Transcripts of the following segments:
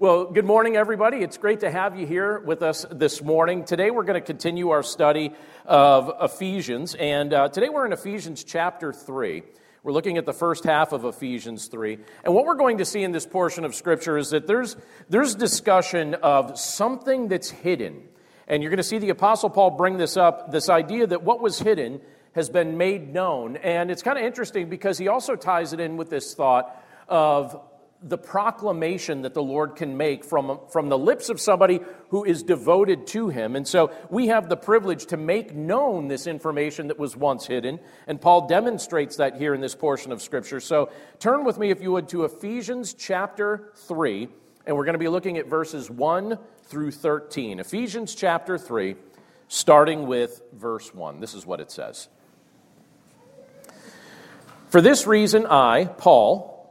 Well, good morning, everybody. It's great to have you here with us this morning. Today, we're going to continue our study of Ephesians, and uh, today we're in Ephesians chapter 3. We're looking at the first half of Ephesians 3. And what we're going to see in this portion of Scripture is that there's, there's discussion of something that's hidden. And you're going to see the Apostle Paul bring this up this idea that what was hidden has been made known. And it's kind of interesting because he also ties it in with this thought of the proclamation that the Lord can make from, from the lips of somebody who is devoted to Him. And so we have the privilege to make known this information that was once hidden. And Paul demonstrates that here in this portion of Scripture. So turn with me, if you would, to Ephesians chapter 3. And we're going to be looking at verses 1 through 13. Ephesians chapter 3, starting with verse 1. This is what it says. For this reason, I, Paul,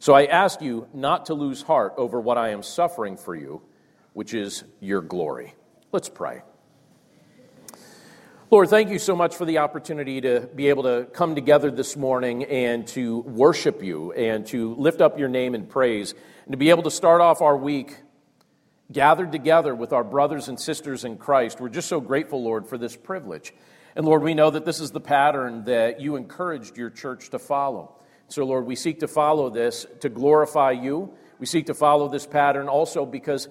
So I ask you not to lose heart over what I am suffering for you, which is your glory. Let's pray. Lord, thank you so much for the opportunity to be able to come together this morning and to worship you and to lift up your name in praise and to be able to start off our week gathered together with our brothers and sisters in Christ. We're just so grateful, Lord, for this privilege. And Lord, we know that this is the pattern that you encouraged your church to follow. So, Lord, we seek to follow this to glorify you. We seek to follow this pattern also because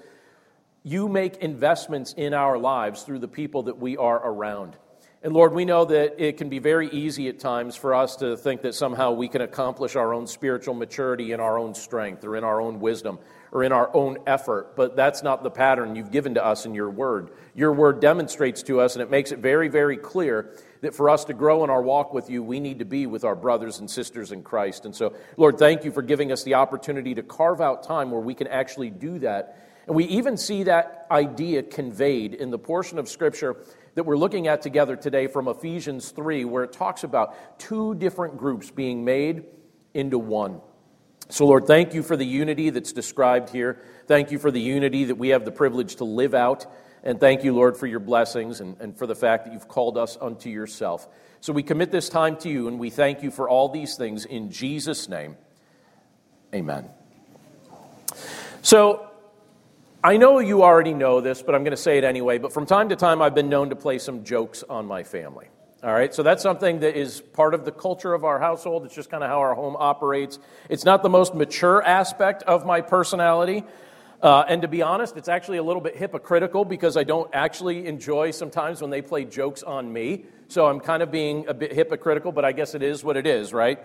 you make investments in our lives through the people that we are around. And Lord, we know that it can be very easy at times for us to think that somehow we can accomplish our own spiritual maturity in our own strength or in our own wisdom or in our own effort, but that's not the pattern you've given to us in your word. Your word demonstrates to us, and it makes it very, very clear that for us to grow in our walk with you, we need to be with our brothers and sisters in Christ. And so, Lord, thank you for giving us the opportunity to carve out time where we can actually do that. And we even see that idea conveyed in the portion of Scripture that we're looking at together today from Ephesians 3, where it talks about two different groups being made into one. So, Lord, thank you for the unity that's described here. Thank you for the unity that we have the privilege to live out. And thank you, Lord, for your blessings and, and for the fact that you've called us unto yourself. So we commit this time to you and we thank you for all these things in Jesus' name. Amen. So, I know you already know this, but I'm going to say it anyway. But from time to time, I've been known to play some jokes on my family. All right, so that's something that is part of the culture of our household. It's just kind of how our home operates. It's not the most mature aspect of my personality. Uh, and to be honest, it's actually a little bit hypocritical because I don't actually enjoy sometimes when they play jokes on me. So I'm kind of being a bit hypocritical, but I guess it is what it is, right?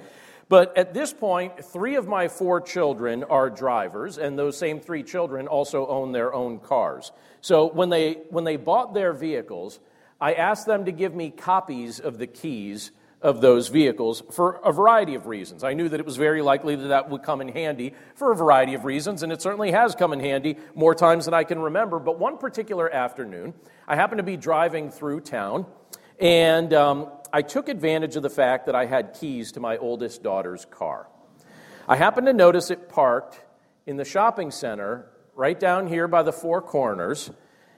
But at this point, three of my four children are drivers, and those same three children also own their own cars. So when they, when they bought their vehicles, I asked them to give me copies of the keys of those vehicles for a variety of reasons. I knew that it was very likely that that would come in handy for a variety of reasons, and it certainly has come in handy more times than I can remember. But one particular afternoon, I happened to be driving through town, and um, I took advantage of the fact that I had keys to my oldest daughter's car. I happened to notice it parked in the shopping center right down here by the four corners.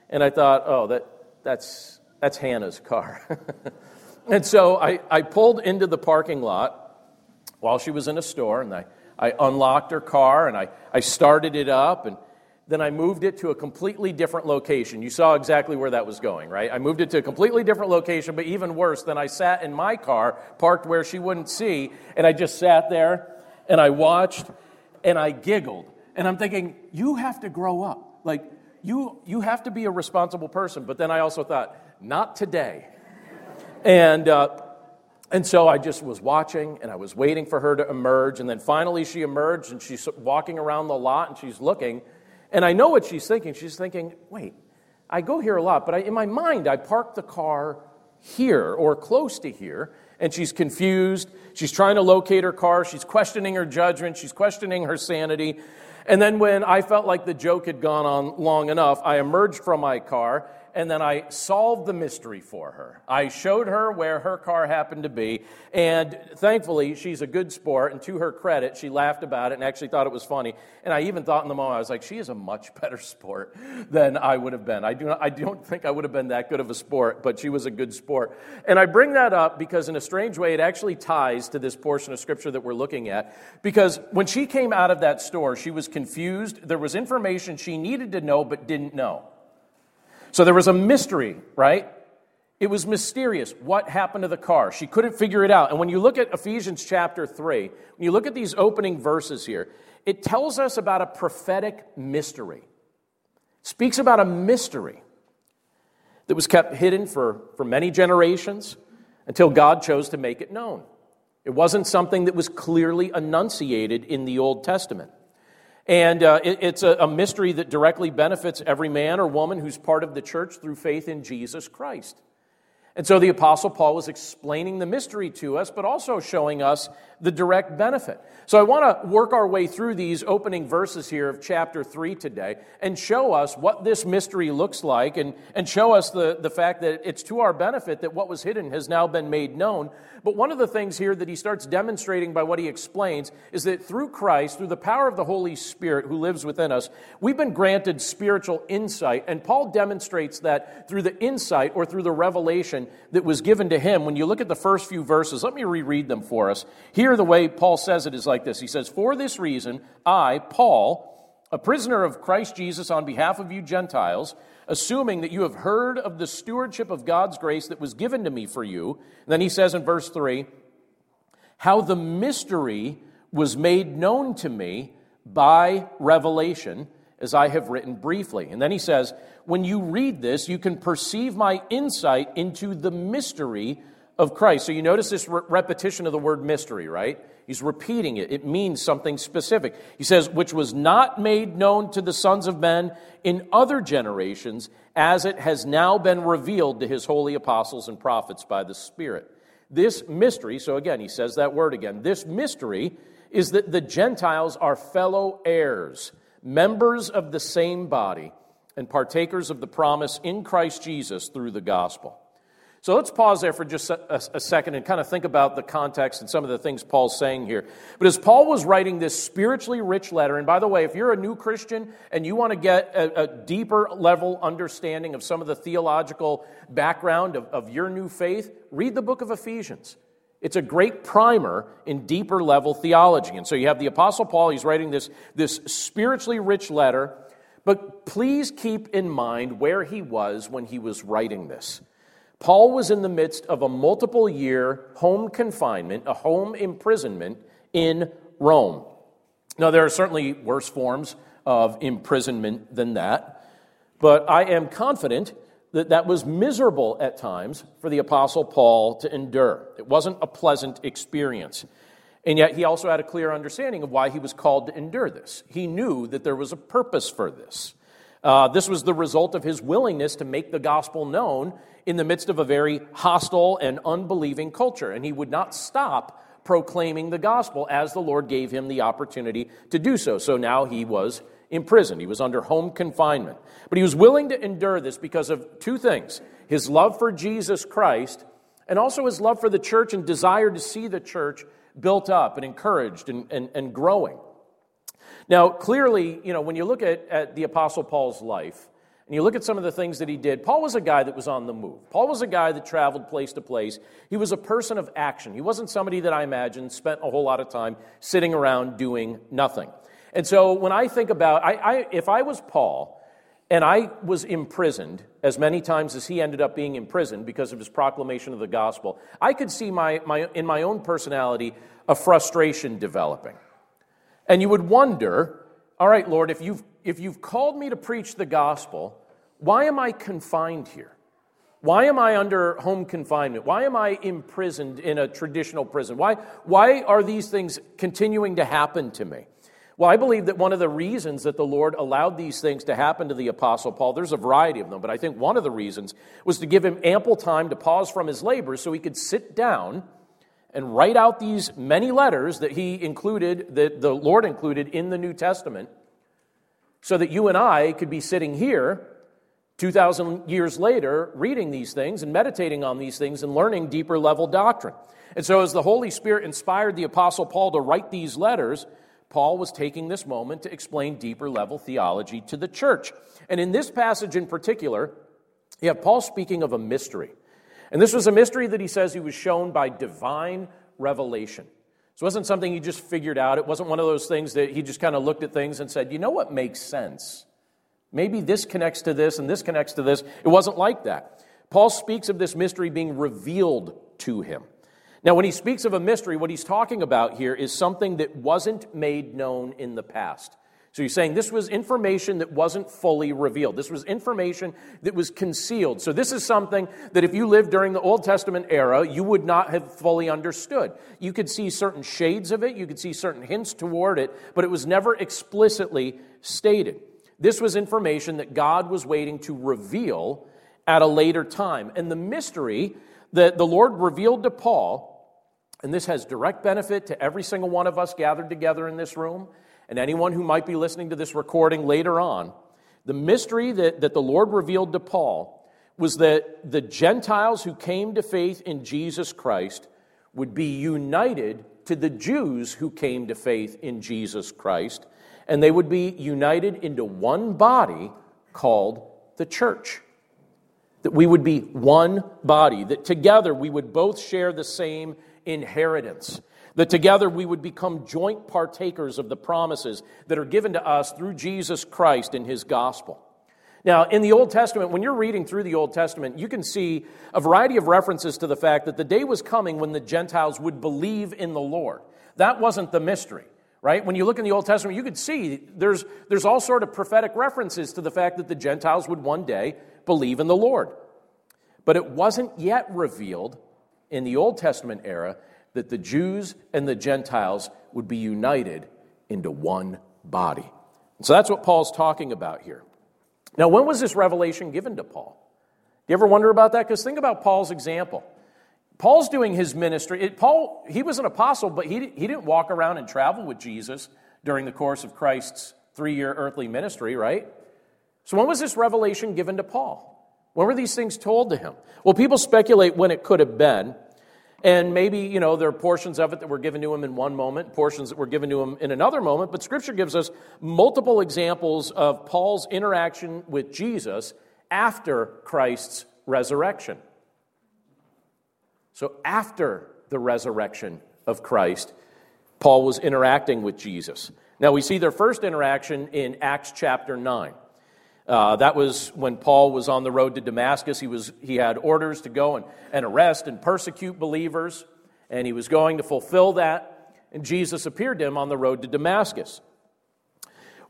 And I thought, oh, that, that's, that's Hannah's car. and so I, I pulled into the parking lot while she was in a store, and I, I unlocked her car and I, I started it up, and then I moved it to a completely different location. You saw exactly where that was going, right? I moved it to a completely different location, but even worse, then I sat in my car, parked where she wouldn't see, and I just sat there and I watched and I giggled. And I'm thinking, you have to grow up. Like, you, you have to be a responsible person. But then I also thought, not today. And, uh, and so I just was watching and I was waiting for her to emerge. And then finally she emerged and she's walking around the lot and she's looking. And I know what she's thinking. She's thinking, wait, I go here a lot, but I, in my mind, I parked the car here or close to here. And she's confused. She's trying to locate her car. She's questioning her judgment. She's questioning her sanity. And then when I felt like the joke had gone on long enough, I emerged from my car and then I solved the mystery for her. I showed her where her car happened to be, and thankfully, she's a good sport, and to her credit, she laughed about it and actually thought it was funny. And I even thought in the moment, I was like, she is a much better sport than I would have been. I, do not, I don't think I would have been that good of a sport, but she was a good sport. And I bring that up because, in a strange way, it actually ties to this portion of Scripture that we're looking at. Because when she came out of that store, she was confused. There was information she needed to know but didn't know. So there was a mystery, right? It was mysterious. What happened to the car? She couldn't figure it out. And when you look at Ephesians chapter 3, when you look at these opening verses here, it tells us about a prophetic mystery. It speaks about a mystery that was kept hidden for, for many generations until God chose to make it known. It wasn't something that was clearly enunciated in the Old Testament. And uh, it, it's a, a mystery that directly benefits every man or woman who's part of the church through faith in Jesus Christ. And so the Apostle Paul was explaining the mystery to us, but also showing us the direct benefit. So I want to work our way through these opening verses here of chapter 3 today and show us what this mystery looks like and, and show us the, the fact that it's to our benefit that what was hidden has now been made known. But one of the things here that he starts demonstrating by what he explains is that through Christ, through the power of the Holy Spirit who lives within us, we've been granted spiritual insight. And Paul demonstrates that through the insight or through the revelation that was given to him. When you look at the first few verses, let me reread them for us. Here, the way Paul says it is like this He says, For this reason, I, Paul, a prisoner of Christ Jesus on behalf of you Gentiles, assuming that you have heard of the stewardship of God's grace that was given to me for you. And then he says in verse 3 how the mystery was made known to me by revelation as I have written briefly. And then he says, when you read this, you can perceive my insight into the mystery of Christ. So you notice this re- repetition of the word mystery, right? He's repeating it. It means something specific. He says, which was not made known to the sons of men in other generations, as it has now been revealed to his holy apostles and prophets by the Spirit. This mystery, so again, he says that word again, this mystery is that the Gentiles are fellow heirs members of the same body, and partakers of the promise in Christ Jesus through the gospel. So let's pause there for just a, second and kind of think about the context and some of the things Paul's saying here. But as Paul was writing this spiritually rich letter, and by the way, if you're a new Christian and you want to get a, a deeper level understanding of some of the theological background of, of your new faith, read the book of Ephesians. It's a great primer in deeper level theology. And so you have the Apostle Paul, he's writing this, this spiritually rich letter, but please keep in mind where he was when he was writing this. Paul was in the midst of a multiple year home confinement, a home imprisonment in Rome. Now, there are certainly worse forms of imprisonment than that, but I am confident that that was miserable at times for the Apostle Paul to endure. It wasn't a pleasant experience. And yet, he also had a clear understanding of why he was called to endure this. He knew that there was a purpose for this. Uh, this was the result of his willingness to make the gospel known in the midst of a very hostile and unbelieving culture. And he would not stop proclaiming the gospel as the Lord gave him the opportunity to do so. So now he was imprisoned. He was under home confinement. But he was willing to endure this because of two things his love for Jesus Christ, and also his love for the church and desire to see the church built up and encouraged and, and, and growing. Now, clearly, you know, when you look at, at the Apostle Paul's life, and you look at some of the things that he did, Paul was a guy that was on the move. Paul was a guy that traveled place to place. He was a person of action. He wasn't somebody that I imagine spent a whole lot of time sitting around doing nothing. And so when I think about, I, I, if I was Paul and I was imprisoned as many times as he ended up being imprisoned because of his proclamation of the gospel, I could see my, my, in my own personality a frustration developing. And you would wonder, all right, Lord, if you've, if you've called me to preach the gospel, why am I confined here? Why am I under home confinement? Why am I imprisoned in a traditional prison? Why, why are these things continuing to happen to me? Well, I believe that one of the reasons that the Lord allowed these things to happen to the Apostle Paul, there's a variety of them, but I think one of the reasons was to give him ample time to pause from his labors so he could sit down and write out these many letters that he included, that the Lord included in the New Testament, so that you and I could be sitting here 2,000 years later reading these things and meditating on these things and learning deeper level doctrine. And so, as the Holy Spirit inspired the Apostle Paul to write these letters, Paul was taking this moment to explain deeper level theology to the church. And in this passage in particular, you have Paul speaking of a mystery. And this was a mystery that he says he was shown by divine revelation. So it wasn't something he just figured out. It wasn't one of those things that he just kind of looked at things and said, you know what makes sense? Maybe this connects to this and this connects to this. It wasn't like that. Paul speaks of this mystery being revealed to him. Now, when he speaks of a mystery, what he's talking about here is something that wasn't made known in the past. So he's saying this was information that wasn't fully revealed. This was information that was concealed. So this is something that if you lived during the Old Testament era, you would not have fully understood. You could see certain shades of it, you could see certain hints toward it, but it was never explicitly stated. This was information that God was waiting to reveal at a later time. And the mystery that the Lord revealed to Paul, and this has direct benefit to every single one of us gathered together in this room and anyone who might be listening to this recording later on, the mystery that, that the Lord revealed to Paul was that the Gentiles who came to faith in Jesus Christ would be united to the Jews who came to faith in Jesus Christ, and they would be united into one body called the church. That we would be one body, that together we would both share the same inheritance that together we would become joint partakers of the promises that are given to us through Jesus Christ in his gospel. Now, in the Old Testament, when you're reading through the Old Testament, you can see a variety of references to the fact that the day was coming when the Gentiles would believe in the Lord. That wasn't the mystery, right? When you look in the Old Testament, you could see there's, there's all sort of prophetic references to the fact that the Gentiles would one day believe in the Lord. But it wasn't yet revealed in the Old Testament era that the Jews and the Gentiles would be united into one body. And so that's what Paul's talking about here. Now, when was this revelation given to Paul? Do you ever wonder about that? Because think about Paul's example. Paul's doing his ministry. It, Paul, he was an apostle, but he, he didn't walk around and travel with Jesus during the course of Christ's three year earthly ministry, right? So, when was this revelation given to Paul? When were these things told to him? Well, people speculate when it could have been. And maybe, you know, there are portions of it that were given to him in one moment, portions that were given to him in another moment, but Scripture gives us multiple examples of Paul's interaction with Jesus after Christ's resurrection. So, after the resurrection of Christ, Paul was interacting with Jesus. Now, we see their first interaction in Acts chapter 9. Uh, that was when Paul was on the road to Damascus. He, was, he had orders to go and, and arrest and persecute believers, and he was going to fulfill that. And Jesus appeared to him on the road to Damascus.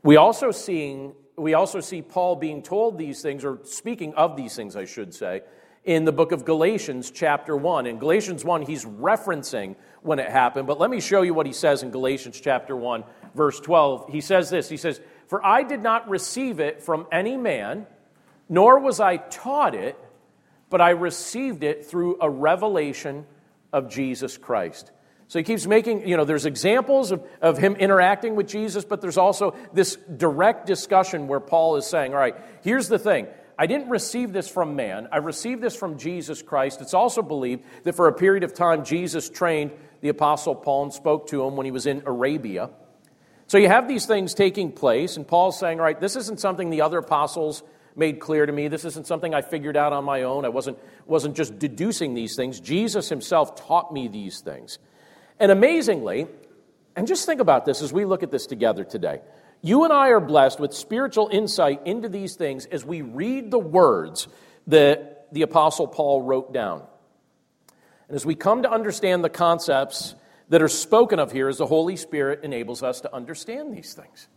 We also, seeing, we also see Paul being told these things, or speaking of these things, I should say, in the book of Galatians, chapter 1. In Galatians 1, he's referencing when it happened, but let me show you what he says in Galatians, chapter 1, verse 12. He says this He says, for I did not receive it from any man, nor was I taught it, but I received it through a revelation of Jesus Christ. So he keeps making, you know, there's examples of, of him interacting with Jesus, but there's also this direct discussion where Paul is saying, all right, here's the thing. I didn't receive this from man. I received this from Jesus Christ. It's also believed that for a period of time, Jesus trained the Apostle Paul and spoke to him when he was in Arabia. So you have these things taking place, and Paul's saying, right, this isn't something the other apostles made clear to me. This isn't something I figured out on my own. I wasn't, wasn't just deducing these things. Jesus himself taught me these things. And amazingly, and just think about this as we look at this together today. You and I are blessed with spiritual insight into these things as we read the words that the Apostle Paul wrote down. And as we come to understand the concepts that are spoken of here as the Holy Spirit enables us to understand these things.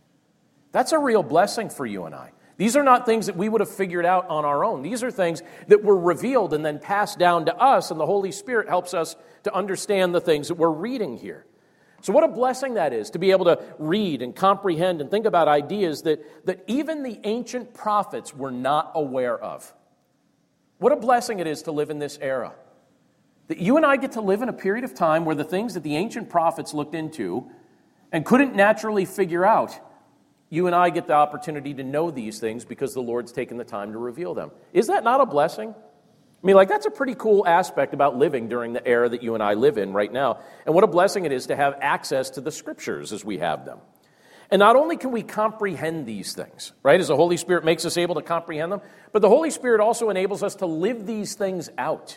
That's a real blessing for you and I. These are not things that we would have figured out on our own. These are things that were revealed and then passed down to us, and the Holy Spirit helps us to understand the things that we're reading here. So, what a blessing that is to be able to read and comprehend and think about ideas that, that even the ancient prophets were not aware of. What a blessing it is to live in this era. That you and I get to live in a period of time where the things that the ancient prophets looked into and couldn't naturally figure out, you and I get the opportunity to know these things because the Lord's taken the time to reveal them. Is that not a blessing? I mean, like, that's a pretty cool aspect about living during the era that you and I live in right now. And what a blessing it is to have access to the scriptures as we have them. And not only can we comprehend these things, right, as the Holy Spirit makes us able to comprehend them, but the Holy Spirit also enables us to live these things out.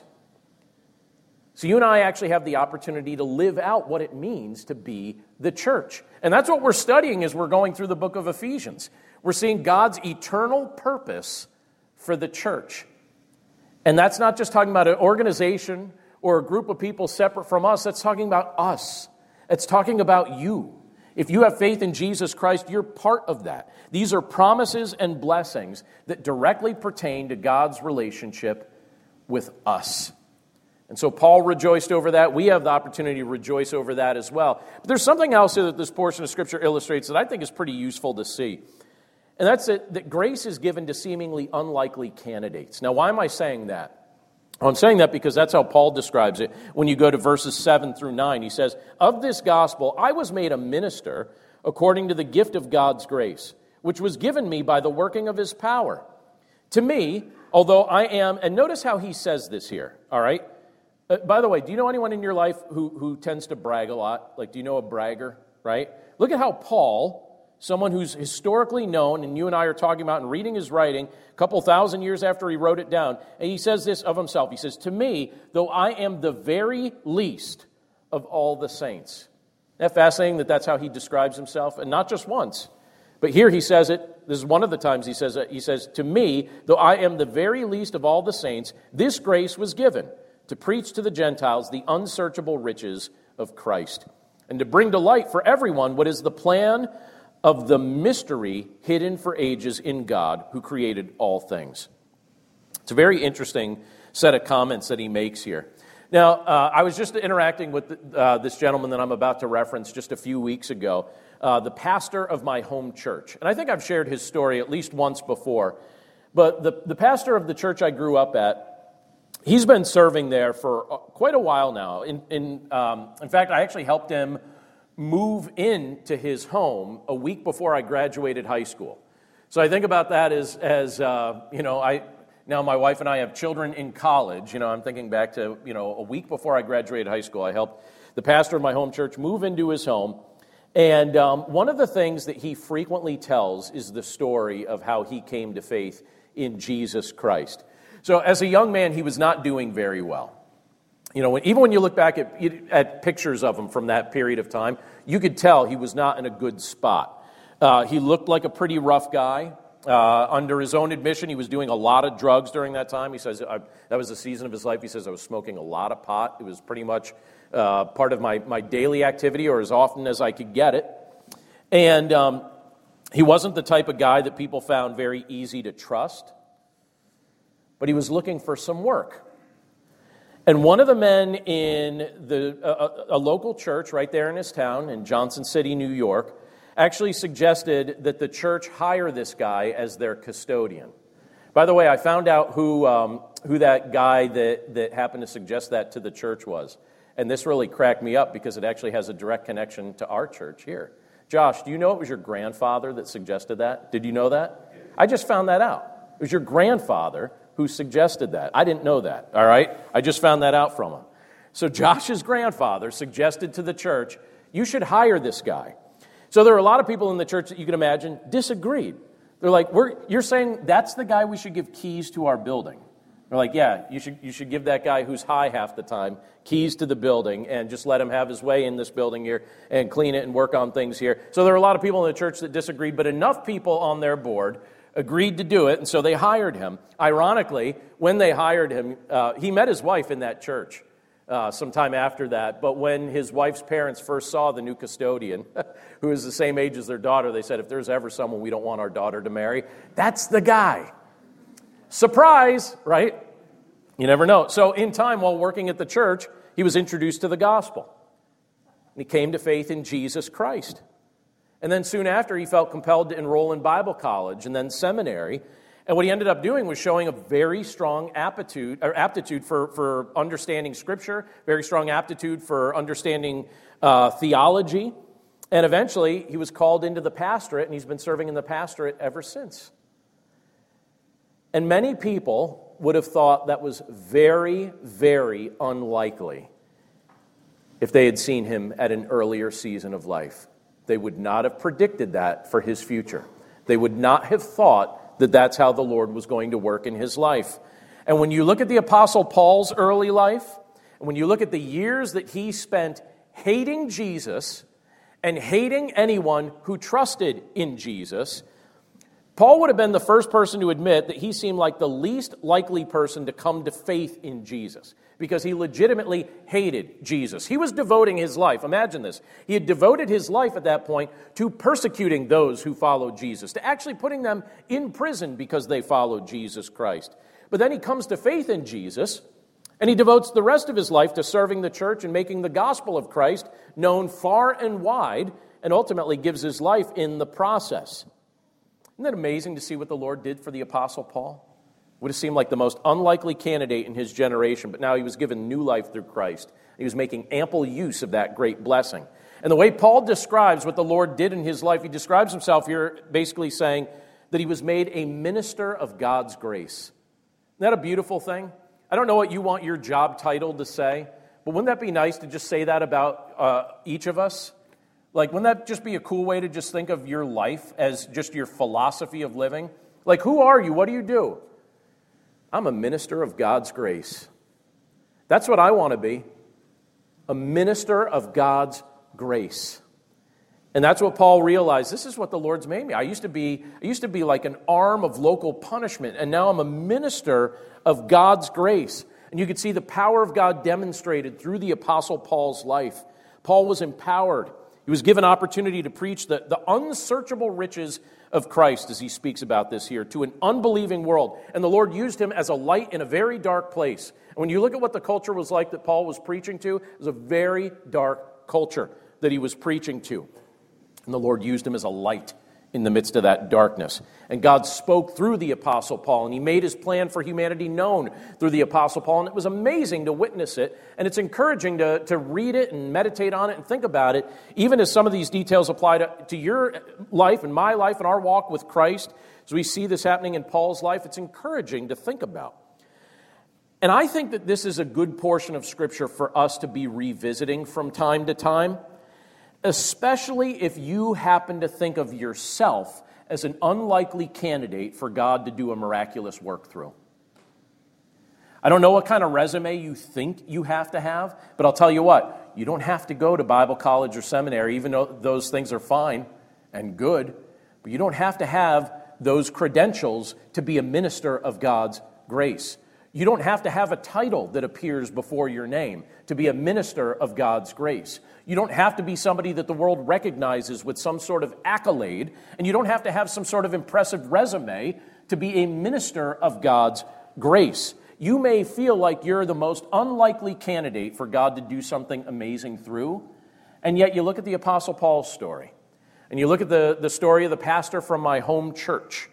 So you and I actually have the opportunity to live out what it means to be the church. And that's what we're studying as we're going through the book of Ephesians. We're seeing God's eternal purpose for the church. And that's not just talking about an organization or a group of people separate from us, that's talking about us. It's talking about you. If you have faith in Jesus Christ, you're part of that. These are promises and blessings that directly pertain to God's relationship with us. And so Paul rejoiced over that. We have the opportunity to rejoice over that as well. But there's something else here that this portion of Scripture illustrates that I think is pretty useful to see. And that's it, that grace is given to seemingly unlikely candidates. Now, why am I saying that? I'm saying that because that's how Paul describes it when you go to verses 7 through 9. He says, Of this gospel I was made a minister according to the gift of God's grace, which was given me by the working of his power. To me, although I am, and notice how he says this here, all right? Uh, by the way, do you know anyone in your life who, who tends to brag a lot? Like, do you know a bragger, right? Look at how Paul, someone who's historically known, and you and I are talking about and reading his writing a couple thousand years after he wrote it down, and he says this of himself. He says, To me, though I am the very least of all the saints. Isn't that fascinating that that's how he describes himself? And not just once. But here he says it, this is one of the times he says it. He says, To me, though I am the very least of all the saints, this grace was given to preach to the Gentiles the unsearchable riches of Christ, and to bring to light for everyone what is the plan of the mystery hidden for ages in God who created all things. It's a very interesting set of comments that he makes here. Now, uh, I was just interacting with uh, this gentleman that I'm about to reference just a few weeks ago, uh, the pastor of my home church. And I think I've shared his story at least once before. But the, the pastor of the church I grew up at he's been serving there for uh, quite a while now. In, in, um, in fact, I actually helped him move into his home a week before I graduated high school. So I think about that as, as uh, you know, I, now my wife and I have children in college. You know, I'm thinking back to, you know, a week before I graduated high school, I helped the pastor of my home church move into his home. And um, one of the things that he frequently tells is the story of how he came to faith in Jesus Christ. So, as a young man, he was not doing very well. You know, even when you look back at, at pictures of him from that period of time, you could tell he was not in a good spot. Uh, he looked like a pretty rough guy. Uh, under his own admission, he was doing a lot of drugs during that time. He says I, that was the season of his life. He says I was smoking a lot of pot. It was pretty much uh, part of my, my daily activity, or as often as I could get it. And um, he wasn't the type of guy that people found very easy to trust but he was looking for some work. And one of the men in the, a, a, local church right there in his town in Johnson City, New York, actually suggested that the church hire this guy as their custodian. By the way, I found out who, um, who that guy that, that happened to suggest that to the church was. And this really cracked me up because it actually has a direct connection to our church here. Josh, do you know it was your grandfather that suggested that? Did you know that? I just found that out. It was your grandfather who suggested that. I didn't know that, all right? I just found that out from him. So Josh's grandfather suggested to the church, you should hire this guy. So there are a lot of people in the church that you can imagine disagreed. They're like, You're saying that's the guy we should give keys to our building. They're like, Yeah, you should, you should give that guy who's high half the time keys to the building and just let him have his way in this building here and clean it and work on things here. So there are a lot of people in the church that disagreed, but enough people on their board agreed to do it, and so they hired him. Ironically, when they hired him, uh, he met his wife in that church. Uh, sometime after that. But when his wife's parents first saw the new custodian, who is the same age as their daughter, they said, If there's ever someone we don't want our daughter to marry, that's the guy. Surprise, right? You never know. So, in time, while working at the church, he was introduced to the gospel. And he came to faith in Jesus Christ. And then soon after, he felt compelled to enroll in Bible college and then seminary. And what he ended up doing was showing a very strong aptitude, or aptitude for, for understanding Scripture, very strong aptitude for understanding uh, theology. And eventually, he was called into the pastorate, and he's been serving in the pastorate ever since. And many people would have thought that was very, very unlikely if they had seen him at an earlier season of life. They would not have predicted that for his future. They would not have thought that that's how the Lord was going to work in his life. And when you look at the Apostle Paul's early life, and when you look at the years that he spent hating Jesus and hating anyone who trusted in Jesus, Paul would have been the first person to admit that he seemed like the least likely person to come to faith in Jesus because he legitimately hated Jesus. He was devoting his life, imagine this. He had devoted his life at that point to persecuting those who followed Jesus, to actually putting them in prison because they followed Jesus Christ. But then he comes to faith in Jesus, and he devotes the rest of his life to serving the church and making the gospel of Christ known far and wide, and ultimately gives his life in the process. Isn't that amazing to see what the Lord did for the Apostle Paul? Would have seemed like the most unlikely candidate in his generation, but now he was given new life through Christ. He was making ample use of that great blessing. And the way Paul describes what the Lord did in his life, he describes himself here basically saying that he was made a minister of God's grace. Isn't that a beautiful thing? I don't know what you want your job title to say, but wouldn't that be nice to just say that about uh, each of us? Like, wouldn't that just be a cool way to just think of your life as just your philosophy of living? Like, who are you? What do you do? I'm a minister of God's grace. That's what I want to be a minister of God's grace. And that's what Paul realized. This is what the Lord's made me. I used to be, I used to be like an arm of local punishment, and now I'm a minister of God's grace. And you could see the power of God demonstrated through the Apostle Paul's life. Paul was empowered. He was given opportunity to preach the, the unsearchable riches of Christ as he speaks about this here to an unbelieving world. And the Lord used him as a light in a very dark place. And when you look at what the culture was like that Paul was preaching to, it was a very dark culture that he was preaching to. And the Lord used him as a light in the midst of that darkness. And God spoke through the Apostle Paul, and he made his plan for humanity known through the Apostle Paul. And it was amazing to witness it, and it's encouraging to, to read it and meditate on it and think about it, even as some of these details apply to, to your life and my life and our walk with Christ. As we see this happening in Paul's life, it's encouraging to think about. And I think that this is a good portion of Scripture for us to be revisiting from time to time especially if you happen to think of yourself as an unlikely candidate for God to do a miraculous work through. I don't know what kind of resume you think you have to have, but I'll tell you what, you don't have to go to Bible college or seminary, even though those things are fine and good, but you don't have to have those credentials to be a minister of God's grace. You don't have to have a title that appears before your name to be a minister of God's grace. You don't have to be somebody that the world recognizes with some sort of accolade, and you don't have to have some sort of impressive resume to be a minister of God's grace. You may feel like you're the most unlikely candidate for God to do something amazing through, and yet you look at the Apostle Paul's story, and you look at the, the story of the pastor from my home church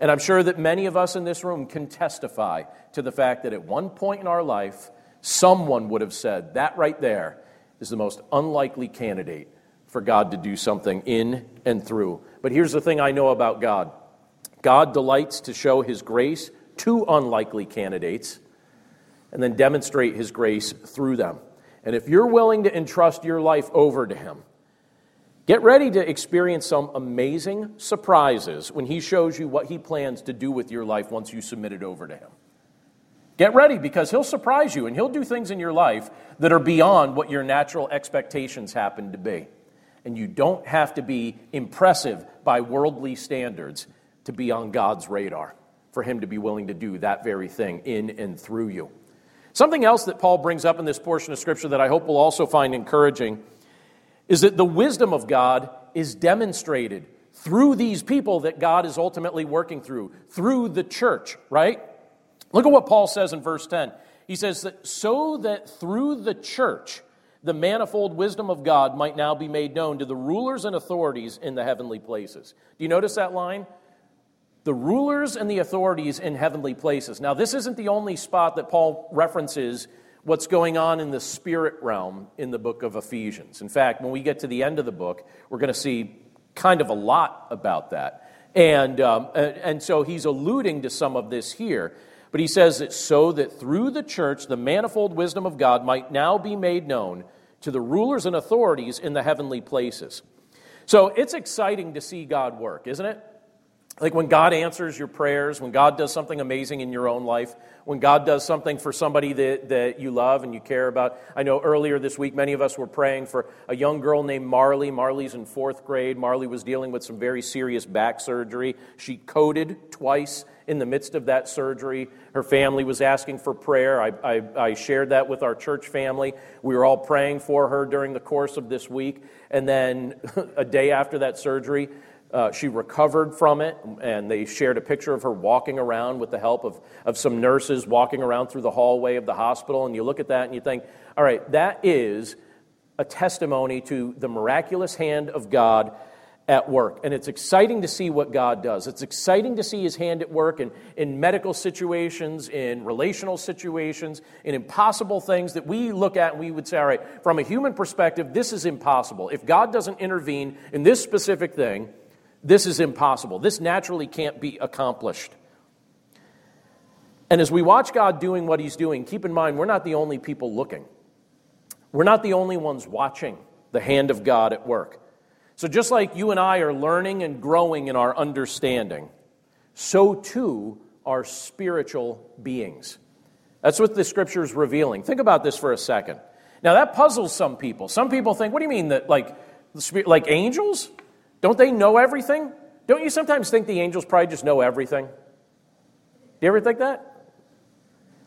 and I'm sure that many of us in this room can testify to the fact that at one point in our life, someone would have said, That right there is the most unlikely candidate for God to do something in and through. But here's the thing I know about God God delights to show his grace to unlikely candidates and then demonstrate his grace through them. And if you're willing to entrust your life over to him, Get ready to experience some amazing surprises when He shows you what He plans to do with your life once you submit it over to Him. Get ready because He'll surprise you and He'll do things in your life that are beyond what your natural expectations happen to be. And you don't have to be impressive by worldly standards to be on God's radar for Him to be willing to do that very thing in and through you. Something else that Paul brings up in this portion of Scripture that I hope we'll also find encouraging is that the wisdom of God is demonstrated through these people that God is ultimately working through, through the church, right? Look at what Paul says in verse 10. He says that so that through the church, the manifold wisdom of God might now be made known to the rulers and authorities in the heavenly places. Do you notice that line? The rulers and the authorities in heavenly places. Now, this isn't the only spot that Paul references what's going on in the spirit realm in the book of Ephesians. In fact, when we get to the end of the book, we're going to see kind of a lot about that. And, um, and so he's alluding to some of this here. But he says that so that through the church the manifold wisdom of God might now be made known to the rulers and authorities in the heavenly places. So it's exciting to see God work, isn't it? Like when God answers your prayers, when God does something amazing in your own life, when God does something for somebody that, that you love and you care about. I know earlier this week, many of us were praying for a young girl named Marley. Marley's in fourth grade. Marley was dealing with some very serious back surgery. She coded twice in the midst of that surgery. Her family was asking for prayer. I, I, I, shared that with our church family. We were all praying for her during the course of this week. And then a day after that surgery, uh, she recovered from it, and they shared a picture of her walking around with the help of, of some nurses walking around through the hallway of the hospital. And you look at that and you think, all right, that is a testimony to the miraculous hand of God at work. And it's exciting to see what God does. It's exciting to see his hand at work in, in medical situations, in relational situations, in impossible things that we look at and we would say, all right, from a human perspective, this is impossible. If God doesn't intervene in this specific thing, this is impossible. This naturally can't be accomplished. And as we watch God doing what He's doing, keep in mind we're not the only people looking. We're not the only ones watching the hand of God at work. So, just like you and I are learning and growing in our understanding, so too are spiritual beings. That's what the scripture is revealing. Think about this for a second. Now, that puzzles some people. Some people think, what do you mean that, like, like angels? Don't they know everything? Don't you sometimes think the angels probably just know everything? Do you ever think that?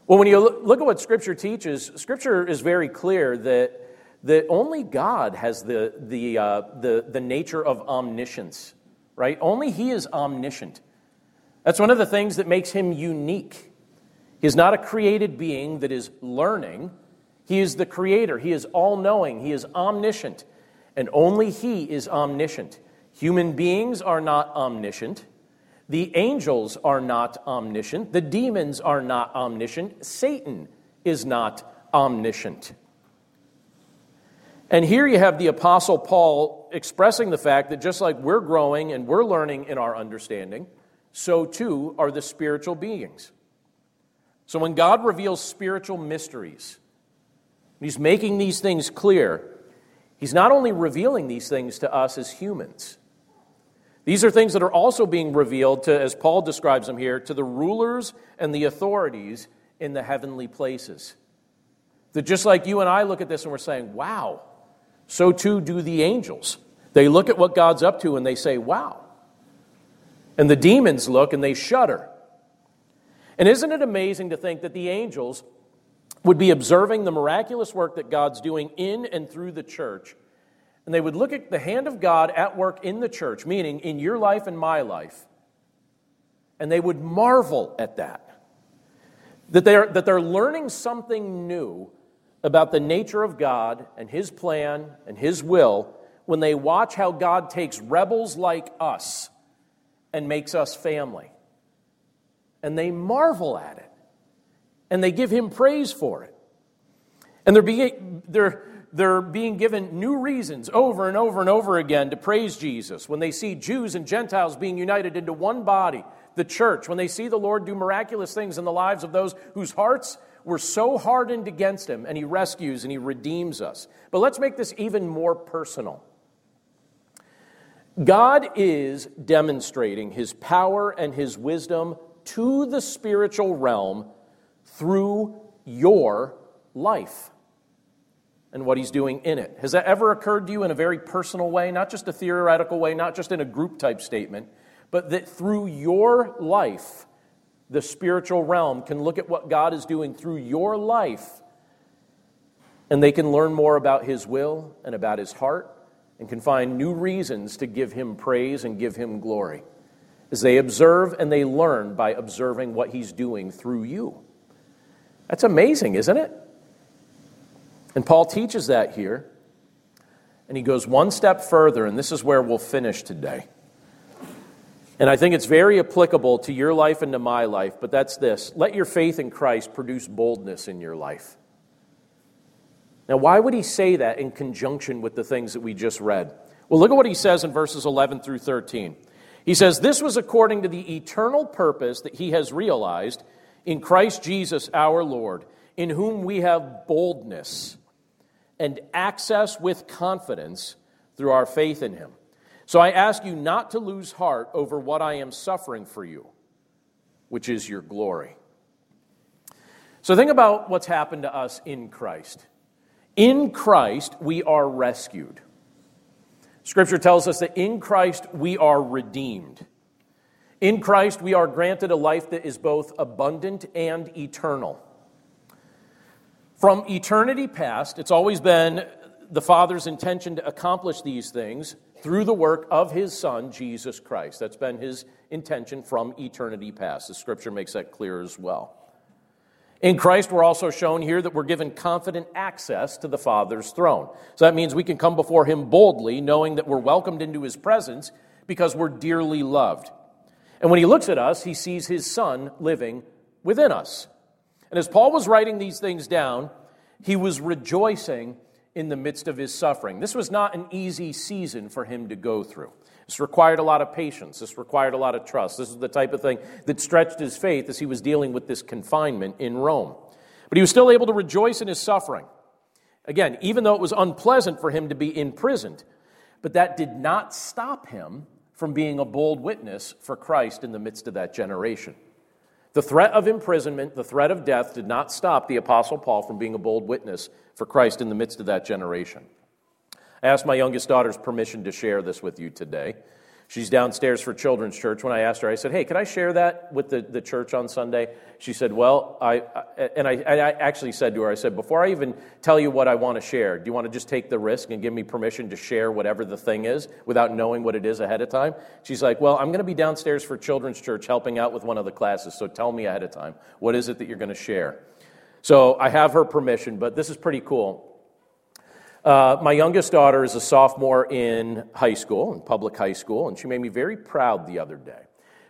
Well, when you look at what Scripture teaches, Scripture is very clear that, that only God has the, the, uh, the, the nature of omniscience, right? Only He is omniscient. That's one of the things that makes Him unique. He is not a created being that is learning, He is the creator. He is all knowing, He is omniscient, and only He is omniscient. Human beings are not omniscient. The angels are not omniscient. The demons are not omniscient. Satan is not omniscient. And here you have the Apostle Paul expressing the fact that just like we're growing and we're learning in our understanding, so too are the spiritual beings. So when God reveals spiritual mysteries, He's making these things clear. He's not only revealing these things to us as humans, these are things that are also being revealed to, as Paul describes them here, to the rulers and the authorities in the heavenly places. That just like you and I look at this and we're saying, wow, so too do the angels. They look at what God's up to and they say, wow. And the demons look and they shudder. And isn't it amazing to think that the angels would be observing the miraculous work that God's doing in and through the church and they would look at the hand of God at work in the church, meaning in your life and my life, and they would marvel at that. That they're, that they're learning something new about the nature of God and His plan and His will when they watch how God takes rebels like us and makes us family. And they marvel at it. And they give Him praise for it. And they're, being, they're, they're being given new reasons over and over and over again to praise Jesus. When they see Jews and Gentiles being united into one body, the church, when they see the Lord do miraculous things in the lives of those whose hearts were so hardened against Him, and He rescues and He redeems us. But let's make this even more personal. God is demonstrating his power and his wisdom to the spiritual realm through your life and what he's doing in it. Has that ever occurred to you in a very personal way, not just a theoretical way, not just in a group type statement, but that through your life, the spiritual realm can look at what God is doing through your life and they can learn more about his will and about his heart and can find new reasons to give him praise and give him glory as they observe and they learn by observing what he's doing through you. That's amazing, isn't it? And Paul teaches that here. And he goes one step further, and this is where we'll finish today. And I think it's very applicable to your life and to my life, but that's this let your faith in Christ produce boldness in your life. Now, why would he say that in conjunction with the things that we just read? Well, look at what he says in verses 11 through 13. He says, This was according to the eternal purpose that he has realized in Christ Jesus our Lord, in whom we have boldness and access with confidence through our faith in him. So I ask you not to lose heart over what I am suffering for you, which is your glory. So think about what's happened to us in Christ. In Christ, we are rescued. Scripture tells us that in Christ, we are redeemed. In Christ, we are granted a life that is both abundant and eternal. From eternity past, it's always been the Father's intention to accomplish these things through the work of His Son, Jesus Christ. That's been His intention from eternity past. The Scripture makes that clear as well. In Christ, we're also shown here that we're given confident access to the Father's throne. So that means we can come before Him boldly, knowing that we're welcomed into His presence because we're dearly loved. And when he looks at us, he sees his son living within us. And as Paul was writing these things down, he was rejoicing in the midst of his suffering. This was not an easy season for him to go through. This required a lot of patience. This required a lot of trust. This is the type of thing that stretched his faith as he was dealing with this confinement in Rome. But he was still able to rejoice in his suffering. Again, even though it was unpleasant for him to be imprisoned, but that did not stop him from being a bold witness for Christ in the midst of that generation. The threat of imprisonment, the threat of death, did not stop the Apostle Paul from being a bold witness for Christ in the midst of that generation. I asked my youngest daughter's permission to share this with you today. She's downstairs for children's church. When I asked her, I said, Hey, can I share that with the, the church on Sunday? She said, Well, I, and I, I actually said to her, I said, Before I even tell you what I want to share, do you want to just take the risk and give me permission to share whatever the thing is without knowing what it is ahead of time? She's like, Well, I'm going to be downstairs for children's church helping out with one of the classes, so tell me ahead of time. What is it that you're going to share? So I have her permission, but this is pretty cool. Uh, my youngest daughter is a sophomore in high school, in public high school, and she made me very proud the other day.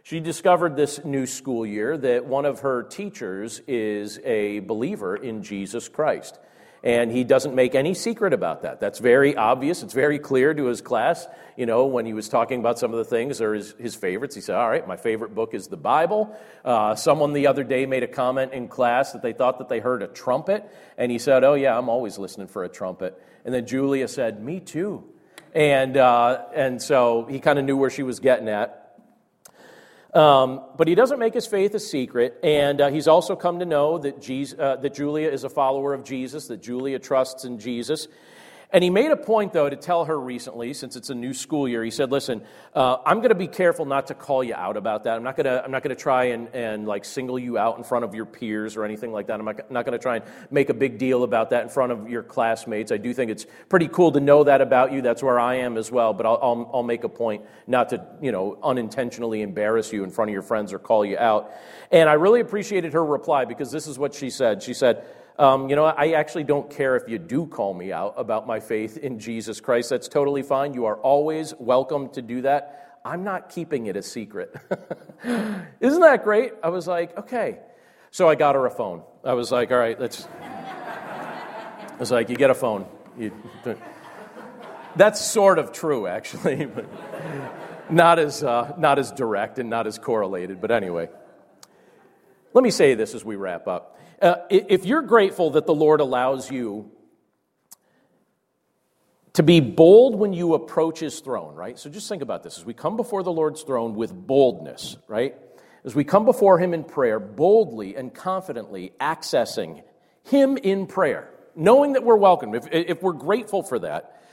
She discovered this new school year that one of her teachers is a believer in Jesus Christ. And he doesn't make any secret about that. That's very obvious. It's very clear to his class. You know, when he was talking about some of the things or his, his favorites, he said, All right, my favorite book is the Bible. Uh, someone the other day made a comment in class that they thought that they heard a trumpet. And he said, Oh, yeah, I'm always listening for a trumpet. And then Julia said, Me too. And, uh, and so he kind of knew where she was getting at. Um, but he doesn't make his faith a secret, and uh, he's also come to know that, Jesus, uh, that Julia is a follower of Jesus, that Julia trusts in Jesus. And he made a point, though, to tell her recently, since it's a new school year, he said, Listen, uh, I'm going to be careful not to call you out about that. I'm not going to, try and, and like single you out in front of your peers or anything like that. I'm not, not going to try and make a big deal about that in front of your classmates. I do think it's pretty cool to know that about you. That's where I am as well. But I'll, I'll, I'll make a point not to, you know, unintentionally embarrass you in front of your friends or call you out. And I really appreciated her reply because this is what she said. She said, um, you know, I actually don't care if you do call me out about my faith in Jesus Christ. That's totally fine. You are always welcome to do that. I'm not keeping it a secret. Isn't that great? I was like, okay. So I got her a phone. I was like, all right, let's. I was like, you get a phone. You... That's sort of true, actually, but not as, uh, not as direct and not as correlated. But anyway, let me say this as we wrap up. Uh, if you're grateful that the Lord allows you to be bold when you approach his throne, right? So just think about this. As we come before the Lord's throne with boldness, right? As we come before him in prayer, boldly and confidently accessing him in prayer, knowing that we're welcome, if, if we're grateful for that,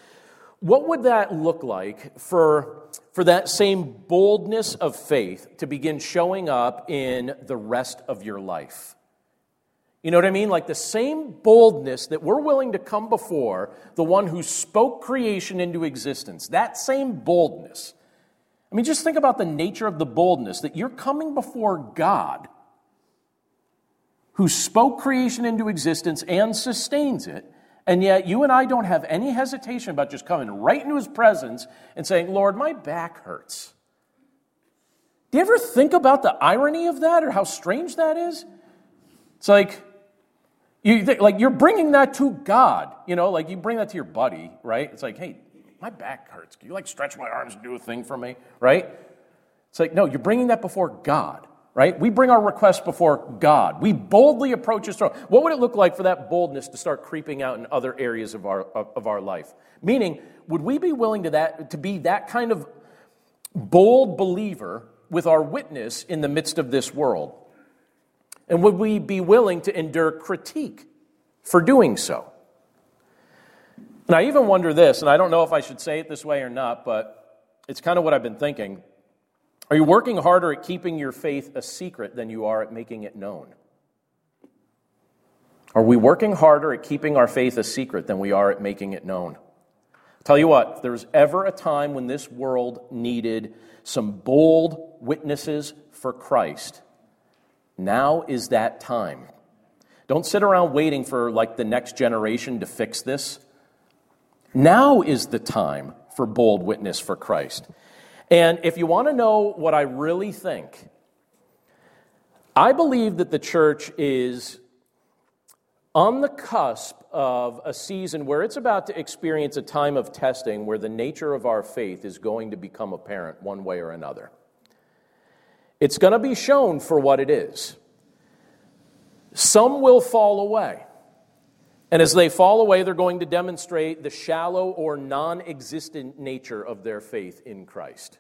what would that look like for, for that same boldness of faith to begin showing up in the rest of your life? You know what I mean? Like the same boldness that we're willing to come before the one who spoke creation into existence, that same boldness. I mean, just think about the nature of the boldness that you're coming before God who spoke creation into existence and sustains it. And yet, you and I don't have any hesitation about just coming right into his presence and saying, Lord, my back hurts. Do you ever think about the irony of that or how strange that is? It's like, you think, like you're bringing that to God, you know, like you bring that to your buddy, right? It's like, hey, my back hurts. Can you like stretch my arms and do a thing for me, right? It's like, no, you're bringing that before God, right? We bring our requests before God. We boldly approach His throne. What would it look like for that boldness to start creeping out in other areas of our of our life? Meaning, would we be willing to that to be that kind of bold believer with our witness in the midst of this world? And would we be willing to endure critique for doing so? And I even wonder this, and I don't know if I should say it this way or not, but it's kind of what I've been thinking. Are you working harder at keeping your faith a secret than you are at making it known? Are we working harder at keeping our faith a secret than we are at making it known? Tell you what, if there's ever a time when this world needed some bold witnesses for Christ, now is that time. Don't sit around waiting for like the next generation to fix this. Now is the time for bold witness for Christ. And if you want to know what I really think, I believe that the church is on the cusp of a season where it's about to experience a time of testing where the nature of our faith is going to become apparent one way or another. It's going to be shown for what it is. Some will fall away. And as they fall away, they're going to demonstrate the shallow or non existent nature of their faith in Christ.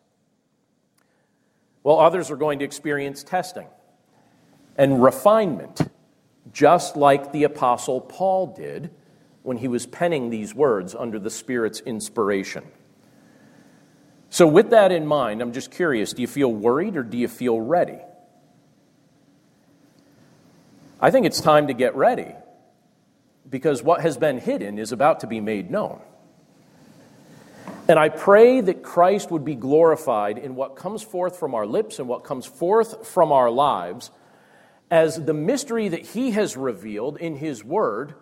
Well, others are going to experience testing and refinement, just like the Apostle Paul did when he was penning these words under the Spirit's inspiration. So, with that in mind, I'm just curious do you feel worried or do you feel ready? I think it's time to get ready because what has been hidden is about to be made known. And I pray that Christ would be glorified in what comes forth from our lips and what comes forth from our lives as the mystery that He has revealed in His Word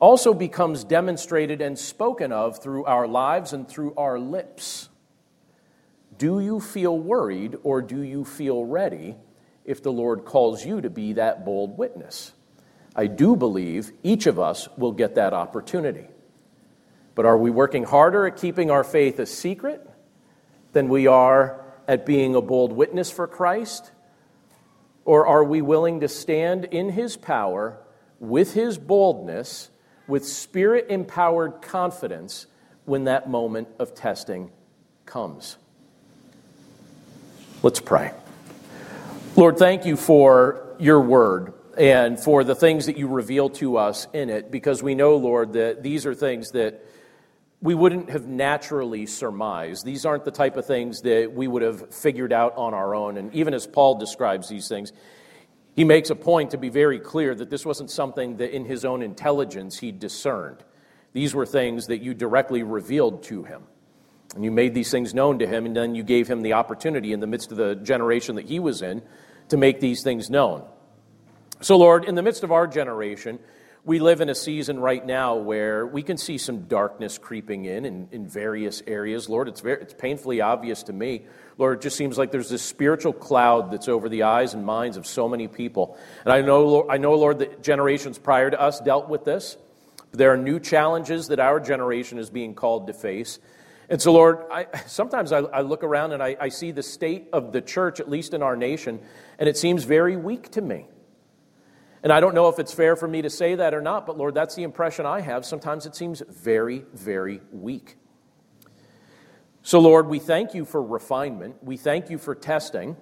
also becomes demonstrated and spoken of through our lives and through our lips. Do you feel worried or do you feel ready if the Lord calls you to be that bold witness? I do believe each of us will get that opportunity. But are we working harder at keeping our faith a secret than we are at being a bold witness for Christ? Or are we willing to stand in His power, with His boldness, with spirit empowered confidence when that moment of testing comes? Let's pray. Lord, thank you for your word and for the things that you reveal to us in it, because we know, Lord, that these are things that we wouldn't have naturally surmised. These aren't the type of things that we would have figured out on our own. And even as Paul describes these things, he makes a point to be very clear that this wasn't something that in his own intelligence he discerned. These were things that you directly revealed to him. And you made these things known to him, and then you gave him the opportunity in the midst of the generation that he was in to make these things known. So, Lord, in the midst of our generation, we live in a season right now where we can see some darkness creeping in in, in various areas. Lord, it's, very, it's painfully obvious to me. Lord, it just seems like there's this spiritual cloud that's over the eyes and minds of so many people. And I know, Lord, I know, Lord, that generations prior to us dealt with this. There are new challenges that our generation is being called to face. And so, Lord, I, sometimes I, I, look around and I, I see the state of the church, at least in our nation, and it seems very weak to me. And I don't know if it's fair for me to say that or not, but Lord, that's the impression I have. Sometimes it seems very, very weak. So, Lord, we thank you for refinement. We thank you for testing.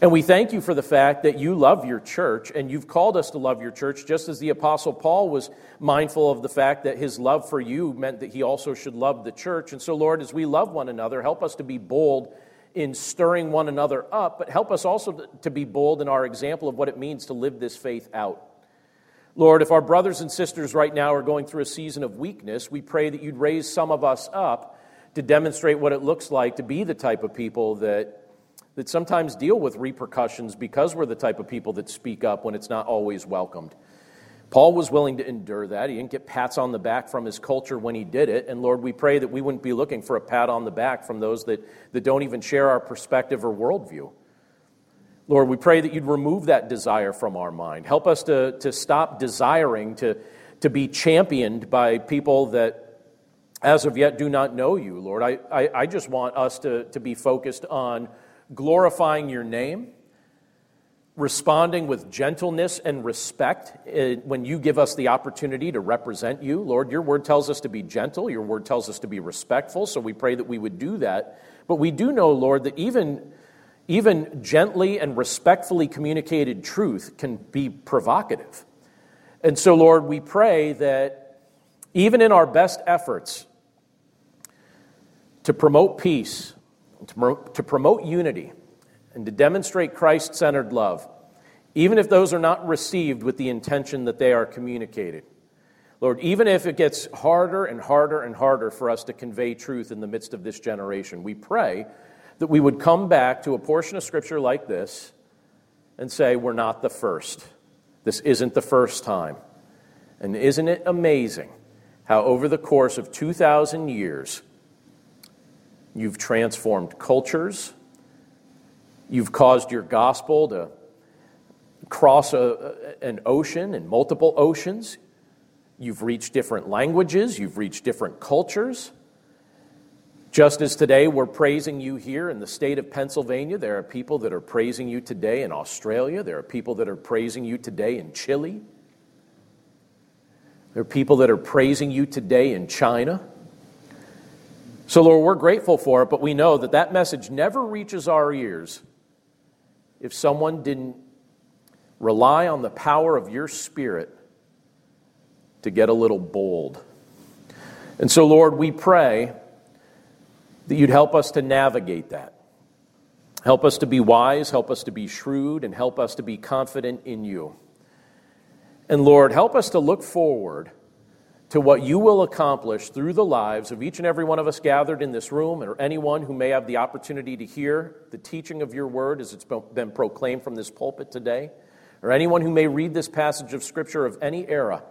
And we thank you for the fact that you love your church and you've called us to love your church, just as the Apostle Paul was mindful of the fact that his love for you meant that he also should love the church. And so, Lord, as we love one another, help us to be bold in stirring one another up, but help us also to be bold in our example of what it means to live this faith out. Lord, if our brothers and sisters right now are going through a season of weakness, we pray that you'd raise some of us up to demonstrate what it looks like to be the type of people that, that sometimes deal with repercussions because we're the type of people that speak up when it's not always welcomed. Paul was willing to endure that. He didn't get pats on the back from his culture when he did it. And Lord, we pray that we wouldn't be looking for a pat on the back from those that, that don't even share our perspective or worldview. Lord, we pray that you'd remove that desire from our mind. Help us to, to stop desiring to, to be championed by people that, as of yet, do not know you, Lord. I, I, I just want us to, to be focused on glorifying your name responding with gentleness and respect eh, when you give us the opportunity to represent you. Lord, your word tells us to be gentle, your word tells us to be respectful, so we pray that we would do that. But we do know, Lord, that even, even gently and respectfully communicated truth can be provocative. And so, Lord, we pray that even in our best efforts to promote peace, to promote unity, and to demonstrate Christ centered love, even if those are not received with the intention that they are communicated. Lord, even if it gets harder and harder and harder for us to convey truth in the midst of this generation, we pray that we would come back to a portion of Scripture like this and say, We're not the first. This isn't the first time. And isn't it amazing how, over the course of 2,000 years, you've transformed cultures, You've caused your gospel to cross a, an ocean and multiple oceans. You've reached different languages. You've reached different cultures. Just as today we're praising you here in the state of Pennsylvania, there are people that are praising you today in Australia. There are people that are praising you today in Chile. There are people that are praising you today in China. So, Lord, we're grateful for it, but we know that that message never reaches our ears if someone didn't rely on the power of your spirit to get a little bold. And so, Lord, we pray that you'd help us to navigate that. Help us to be wise, help us to be shrewd, and help us to be confident in you. And Lord, help us to look forward to what you will accomplish through the lives of each and every one of us gathered in this room, or anyone who may have the opportunity to hear the teaching of your word as it's been proclaimed from this pulpit today, or anyone who may read this passage of Scripture of any era.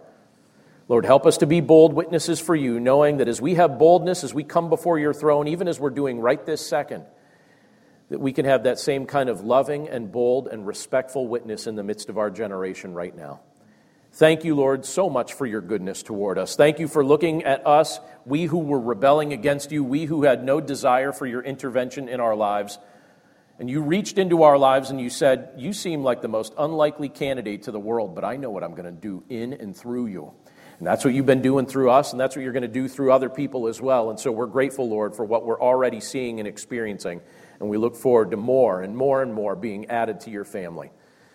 Lord, help us to be bold witnesses for you, knowing that as we have boldness, as we come before your throne, even as we're doing right this second, that we can have that same kind of loving and bold and respectful witness in the midst of our generation right now. Thank you, Lord, so much for your goodness toward us. Thank you for looking at us, we who were rebelling against you, we who had no desire for your intervention in our lives. And you reached into our lives and you said, You seem like the most unlikely candidate to the world, but I know what I'm going to do in and through you. And that's what you've been doing through us, and that's what you're going to do through other people as well. And so we're grateful, Lord, for what we're already seeing and experiencing. And we look forward to more and more and more being added to your family.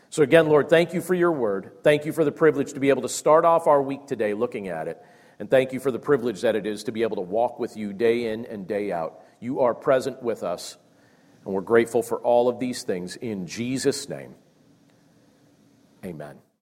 So, again, Lord, thank you for your word. Thank you for the privilege to be able to start off our week today looking at it. And thank you for the privilege that it is to be able to walk with you day in and day out. You are present with us, and we're grateful for all of these things in Jesus' name. Amen.